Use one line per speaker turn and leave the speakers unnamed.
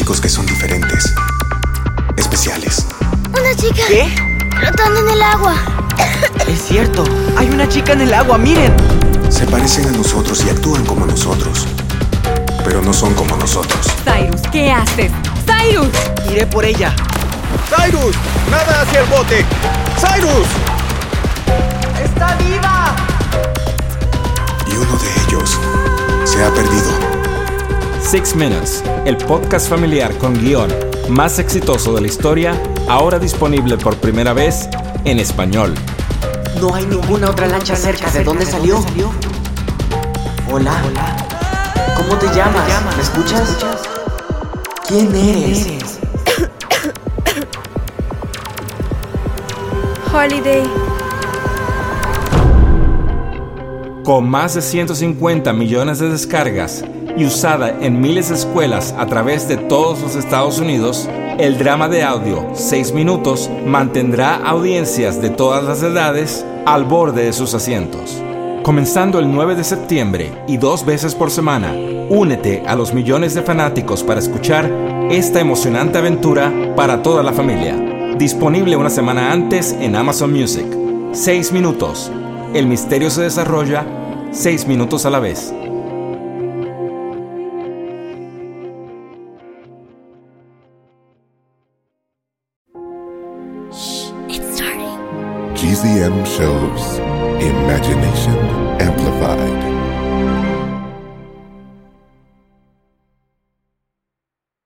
chicos que son diferentes, especiales.
Una chica.
¿Qué?
Flotando en el agua.
Es cierto, hay una chica en el agua, miren.
Se parecen a nosotros y actúan como nosotros, pero no son como nosotros.
Cyrus, ¿qué haces? ¡Cyrus!
Iré por ella.
¡Cyrus! ¡Nada hacia el bote! ¡Cyrus!
¡Está viva!
Y uno de ellos se ha perdido.
Six Minutes, el podcast familiar con guion más exitoso de la historia, ahora disponible por primera vez en español.
No hay ninguna otra lancha cerca de dónde salió. Hola. ¿Cómo te llamas? ¿Me escuchas? ¿Quién eres?
Holiday.
Con más de 150 millones de descargas y usada en miles de escuelas a través de todos los Estados Unidos, el drama de audio 6 minutos mantendrá audiencias de todas las edades al borde de sus asientos. Comenzando el 9 de septiembre y dos veces por semana, únete a los millones de fanáticos para escuchar esta emocionante aventura para toda la familia. Disponible una semana antes en Amazon Music. 6 minutos. El misterio se desarrolla 6 minutos a la vez.
It's starting.
GZM shows Imagination Amplified.